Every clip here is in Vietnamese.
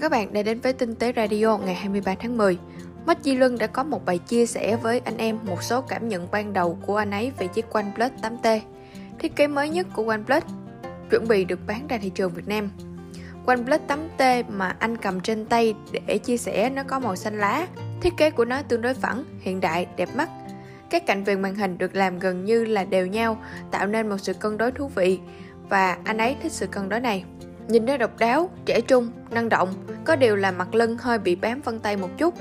Chào các bạn đã đến với Tinh tế Radio ngày 23 tháng 10. Mất Di Luân đã có một bài chia sẻ với anh em một số cảm nhận ban đầu của anh ấy về chiếc OnePlus 8T. Thiết kế mới nhất của OnePlus chuẩn bị được bán ra thị trường Việt Nam. OnePlus 8T mà anh cầm trên tay để chia sẻ nó có màu xanh lá. Thiết kế của nó tương đối phẳng, hiện đại, đẹp mắt. Các cạnh viền màn hình được làm gần như là đều nhau, tạo nên một sự cân đối thú vị và anh ấy thích sự cân đối này. Nhìn nó độc đáo, trẻ trung, năng động, có điều là mặt lưng hơi bị bám vân tay một chút.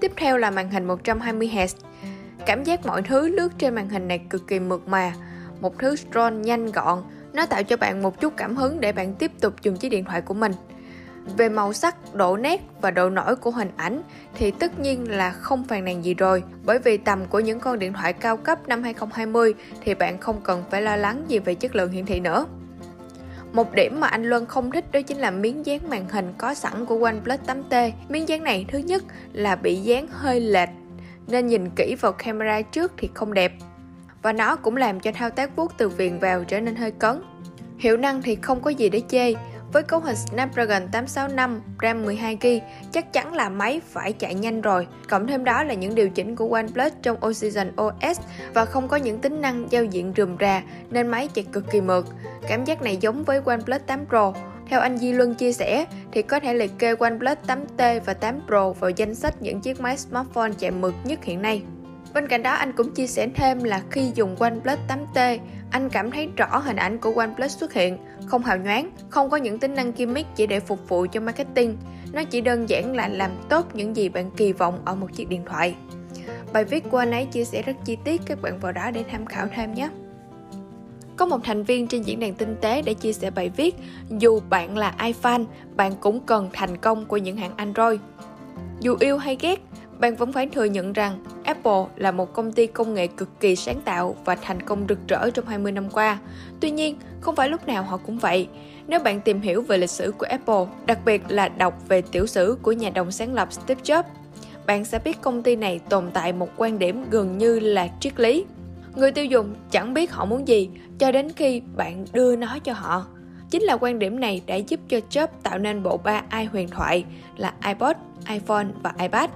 Tiếp theo là màn hình 120Hz. Cảm giác mọi thứ lướt trên màn hình này cực kỳ mượt mà, một thứ scroll nhanh gọn, nó tạo cho bạn một chút cảm hứng để bạn tiếp tục dùng chiếc điện thoại của mình. Về màu sắc, độ nét và độ nổi của hình ảnh thì tất nhiên là không phàn nàn gì rồi bởi vì tầm của những con điện thoại cao cấp năm 2020 thì bạn không cần phải lo lắng gì về chất lượng hiển thị nữa. Một điểm mà anh Luân không thích đó chính là miếng dán màn hình có sẵn của OnePlus 8T. Miếng dán này thứ nhất là bị dán hơi lệch, nên nhìn kỹ vào camera trước thì không đẹp. Và nó cũng làm cho thao tác vuốt từ viền vào trở nên hơi cấn. Hiệu năng thì không có gì để chê, với cấu hình Snapdragon 865, RAM 12GB, chắc chắn là máy phải chạy nhanh rồi. Cộng thêm đó là những điều chỉnh của OnePlus trong Oxygen OS và không có những tính năng giao diện rườm rà nên máy chạy cực kỳ mượt. Cảm giác này giống với OnePlus 8 Pro. Theo anh Di Luân chia sẻ thì có thể liệt kê OnePlus 8T và 8 Pro vào danh sách những chiếc máy smartphone chạy mượt nhất hiện nay. Bên cạnh đó anh cũng chia sẻ thêm là khi dùng OnePlus 8T, anh cảm thấy rõ hình ảnh của OnePlus xuất hiện, không hào nhoáng, không có những tính năng gimmick chỉ để phục vụ cho marketing. Nó chỉ đơn giản là làm tốt những gì bạn kỳ vọng ở một chiếc điện thoại. Bài viết của anh ấy chia sẻ rất chi tiết, các bạn vào đó để tham khảo thêm nhé. Có một thành viên trên diễn đàn tinh tế để chia sẻ bài viết Dù bạn là iFan, bạn cũng cần thành công của những hãng Android. Dù yêu hay ghét, bạn vẫn phải thừa nhận rằng Apple là một công ty công nghệ cực kỳ sáng tạo và thành công rực rỡ trong 20 năm qua. Tuy nhiên, không phải lúc nào họ cũng vậy. Nếu bạn tìm hiểu về lịch sử của Apple, đặc biệt là đọc về tiểu sử của nhà đồng sáng lập Steve Jobs, bạn sẽ biết công ty này tồn tại một quan điểm gần như là triết lý. Người tiêu dùng chẳng biết họ muốn gì cho đến khi bạn đưa nó cho họ. Chính là quan điểm này đã giúp cho Jobs tạo nên bộ ba i huyền thoại là iPod, iPhone và iPad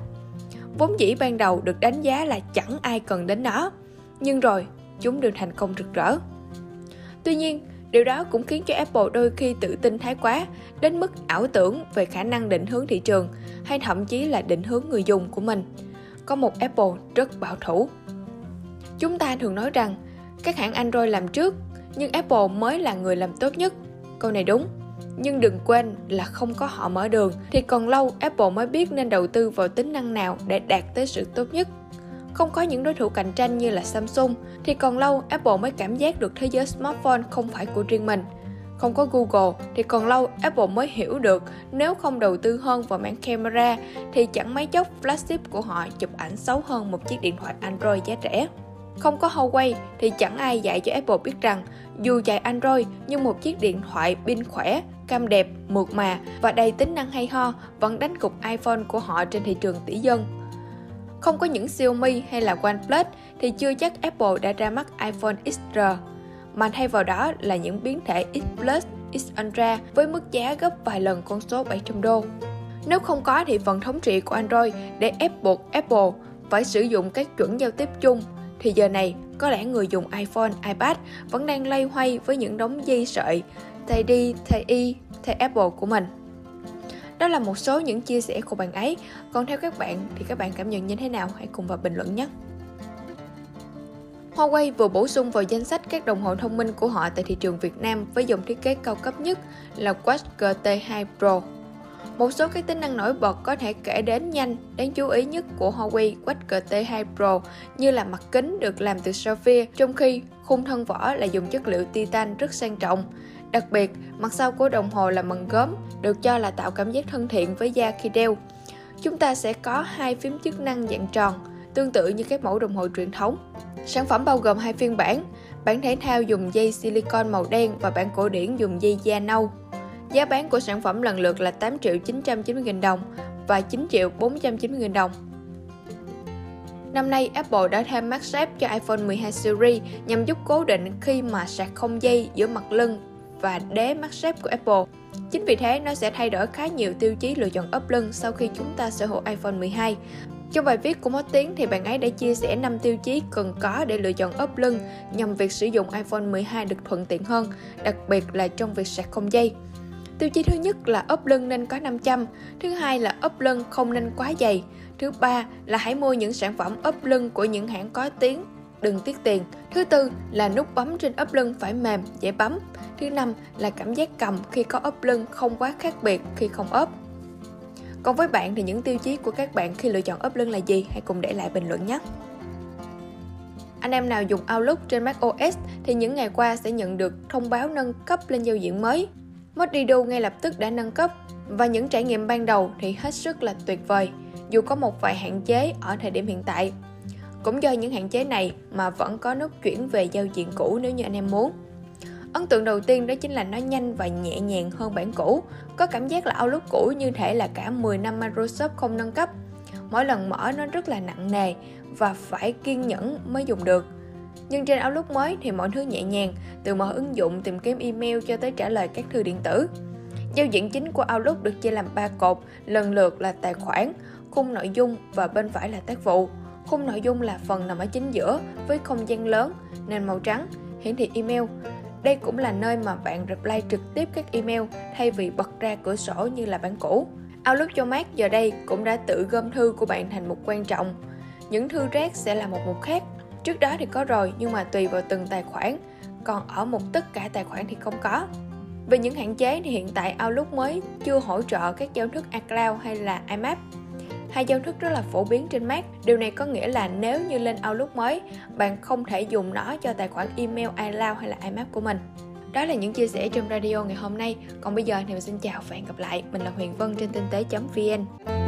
vốn dĩ ban đầu được đánh giá là chẳng ai cần đến nó. Nhưng rồi, chúng đều thành công rực rỡ. Tuy nhiên, điều đó cũng khiến cho apple đôi khi tự tin thái quá, đến mức ảo tưởng về khả năng định hướng thị trường, hay thậm chí là định hướng người dùng của mình. Có một apple rất bảo thủ. Chúng ta thường nói rằng, các hãng android làm trước, nhưng apple mới là người làm tốt nhất. Câu này đúng nhưng đừng quên là không có họ mở đường, thì còn lâu Apple mới biết nên đầu tư vào tính năng nào để đạt tới sự tốt nhất. Không có những đối thủ cạnh tranh như là Samsung, thì còn lâu Apple mới cảm giác được thế giới smartphone không phải của riêng mình. Không có Google, thì còn lâu Apple mới hiểu được nếu không đầu tư hơn vào mảng camera, thì chẳng mấy chốc flagship của họ chụp ảnh xấu hơn một chiếc điện thoại Android giá rẻ. Không có Huawei thì chẳng ai dạy cho Apple biết rằng dù chạy Android nhưng một chiếc điện thoại pin khỏe, cam đẹp, mượt mà và đầy tính năng hay ho vẫn đánh cục iPhone của họ trên thị trường tỷ dân. Không có những Xiaomi hay là OnePlus thì chưa chắc Apple đã ra mắt iPhone XR, mà thay vào đó là những biến thể X Plus, X Ultra với mức giá gấp vài lần con số 700 đô. Nếu không có thì phần thống trị của Android để ép buộc Apple phải sử dụng các chuẩn giao tiếp chung thì giờ này có lẽ người dùng iPhone, iPad vẫn đang lay hoay với những đống dây sợi thay đi, thay y, thay Apple của mình. Đó là một số những chia sẻ của bạn ấy. Còn theo các bạn thì các bạn cảm nhận như thế nào? Hãy cùng vào bình luận nhé. Huawei vừa bổ sung vào danh sách các đồng hồ thông minh của họ tại thị trường Việt Nam với dòng thiết kế cao cấp nhất là Watch GT2 Pro. Một số các tính năng nổi bật có thể kể đến nhanh, đáng chú ý nhất của Huawei Watch GT2 Pro như là mặt kính được làm từ sapphire, trong khi khung thân vỏ là dùng chất liệu titan rất sang trọng. Đặc biệt, mặt sau của đồng hồ là bằng gốm, được cho là tạo cảm giác thân thiện với da khi đeo. Chúng ta sẽ có hai phím chức năng dạng tròn, tương tự như các mẫu đồng hồ truyền thống. Sản phẩm bao gồm hai phiên bản, bản thể thao dùng dây silicon màu đen và bản cổ điển dùng dây da nâu. Giá bán của sản phẩm lần lượt là 8 triệu 990 nghìn đồng và 9 triệu 490 nghìn đồng. Năm nay, Apple đã thêm MagSafe cho iPhone 12 series nhằm giúp cố định khi mà sạc không dây giữa mặt lưng và đế MagSafe của Apple. Chính vì thế, nó sẽ thay đổi khá nhiều tiêu chí lựa chọn ốp lưng sau khi chúng ta sở hữu iPhone 12. Trong bài viết của mốt Tiếng thì bạn ấy đã chia sẻ 5 tiêu chí cần có để lựa chọn ốp lưng nhằm việc sử dụng iPhone 12 được thuận tiện hơn, đặc biệt là trong việc sạc không dây. Tiêu chí thứ nhất là ốp lưng nên có 500, thứ hai là ốp lưng không nên quá dày, thứ ba là hãy mua những sản phẩm ốp lưng của những hãng có tiếng đừng tiếc tiền. Thứ tư là nút bấm trên ốp lưng phải mềm, dễ bấm. Thứ năm là cảm giác cầm khi có ốp lưng không quá khác biệt khi không ốp. Còn với bạn thì những tiêu chí của các bạn khi lựa chọn ốp lưng là gì? Hãy cùng để lại bình luận nhé! Anh em nào dùng Outlook trên Mac OS thì những ngày qua sẽ nhận được thông báo nâng cấp lên giao diện mới. Modido ngay lập tức đã nâng cấp và những trải nghiệm ban đầu thì hết sức là tuyệt vời, dù có một vài hạn chế ở thời điểm hiện tại. Cũng do những hạn chế này mà vẫn có nút chuyển về giao diện cũ nếu như anh em muốn. Ấn tượng đầu tiên đó chính là nó nhanh và nhẹ nhàng hơn bản cũ. Có cảm giác là Outlook cũ như thể là cả 10 năm Microsoft không nâng cấp. Mỗi lần mở nó rất là nặng nề và phải kiên nhẫn mới dùng được. Nhưng trên Outlook mới thì mọi thứ nhẹ nhàng, từ mở ứng dụng tìm kiếm email cho tới trả lời các thư điện tử. Giao diện chính của Outlook được chia làm 3 cột, lần lượt là tài khoản, khung nội dung và bên phải là tác vụ. Khung nội dung là phần nằm ở chính giữa với không gian lớn, nền màu trắng, hiển thị email. Đây cũng là nơi mà bạn reply trực tiếp các email thay vì bật ra cửa sổ như là bản cũ. Outlook cho Mac giờ đây cũng đã tự gom thư của bạn thành mục quan trọng. Những thư rác sẽ là một mục khác. Trước đó thì có rồi nhưng mà tùy vào từng tài khoản, còn ở mục tất cả tài khoản thì không có. Về những hạn chế thì hiện tại Outlook mới chưa hỗ trợ các giao thức iCloud hay là iMap Hai giao thức rất là phổ biến trên Mac. Điều này có nghĩa là nếu như lên Outlook mới, bạn không thể dùng nó cho tài khoản email iCloud hay là iMap của mình. Đó là những chia sẻ trong radio ngày hôm nay. Còn bây giờ thì mình xin chào và hẹn gặp lại. Mình là Huyền Vân trên tinh tế.vn.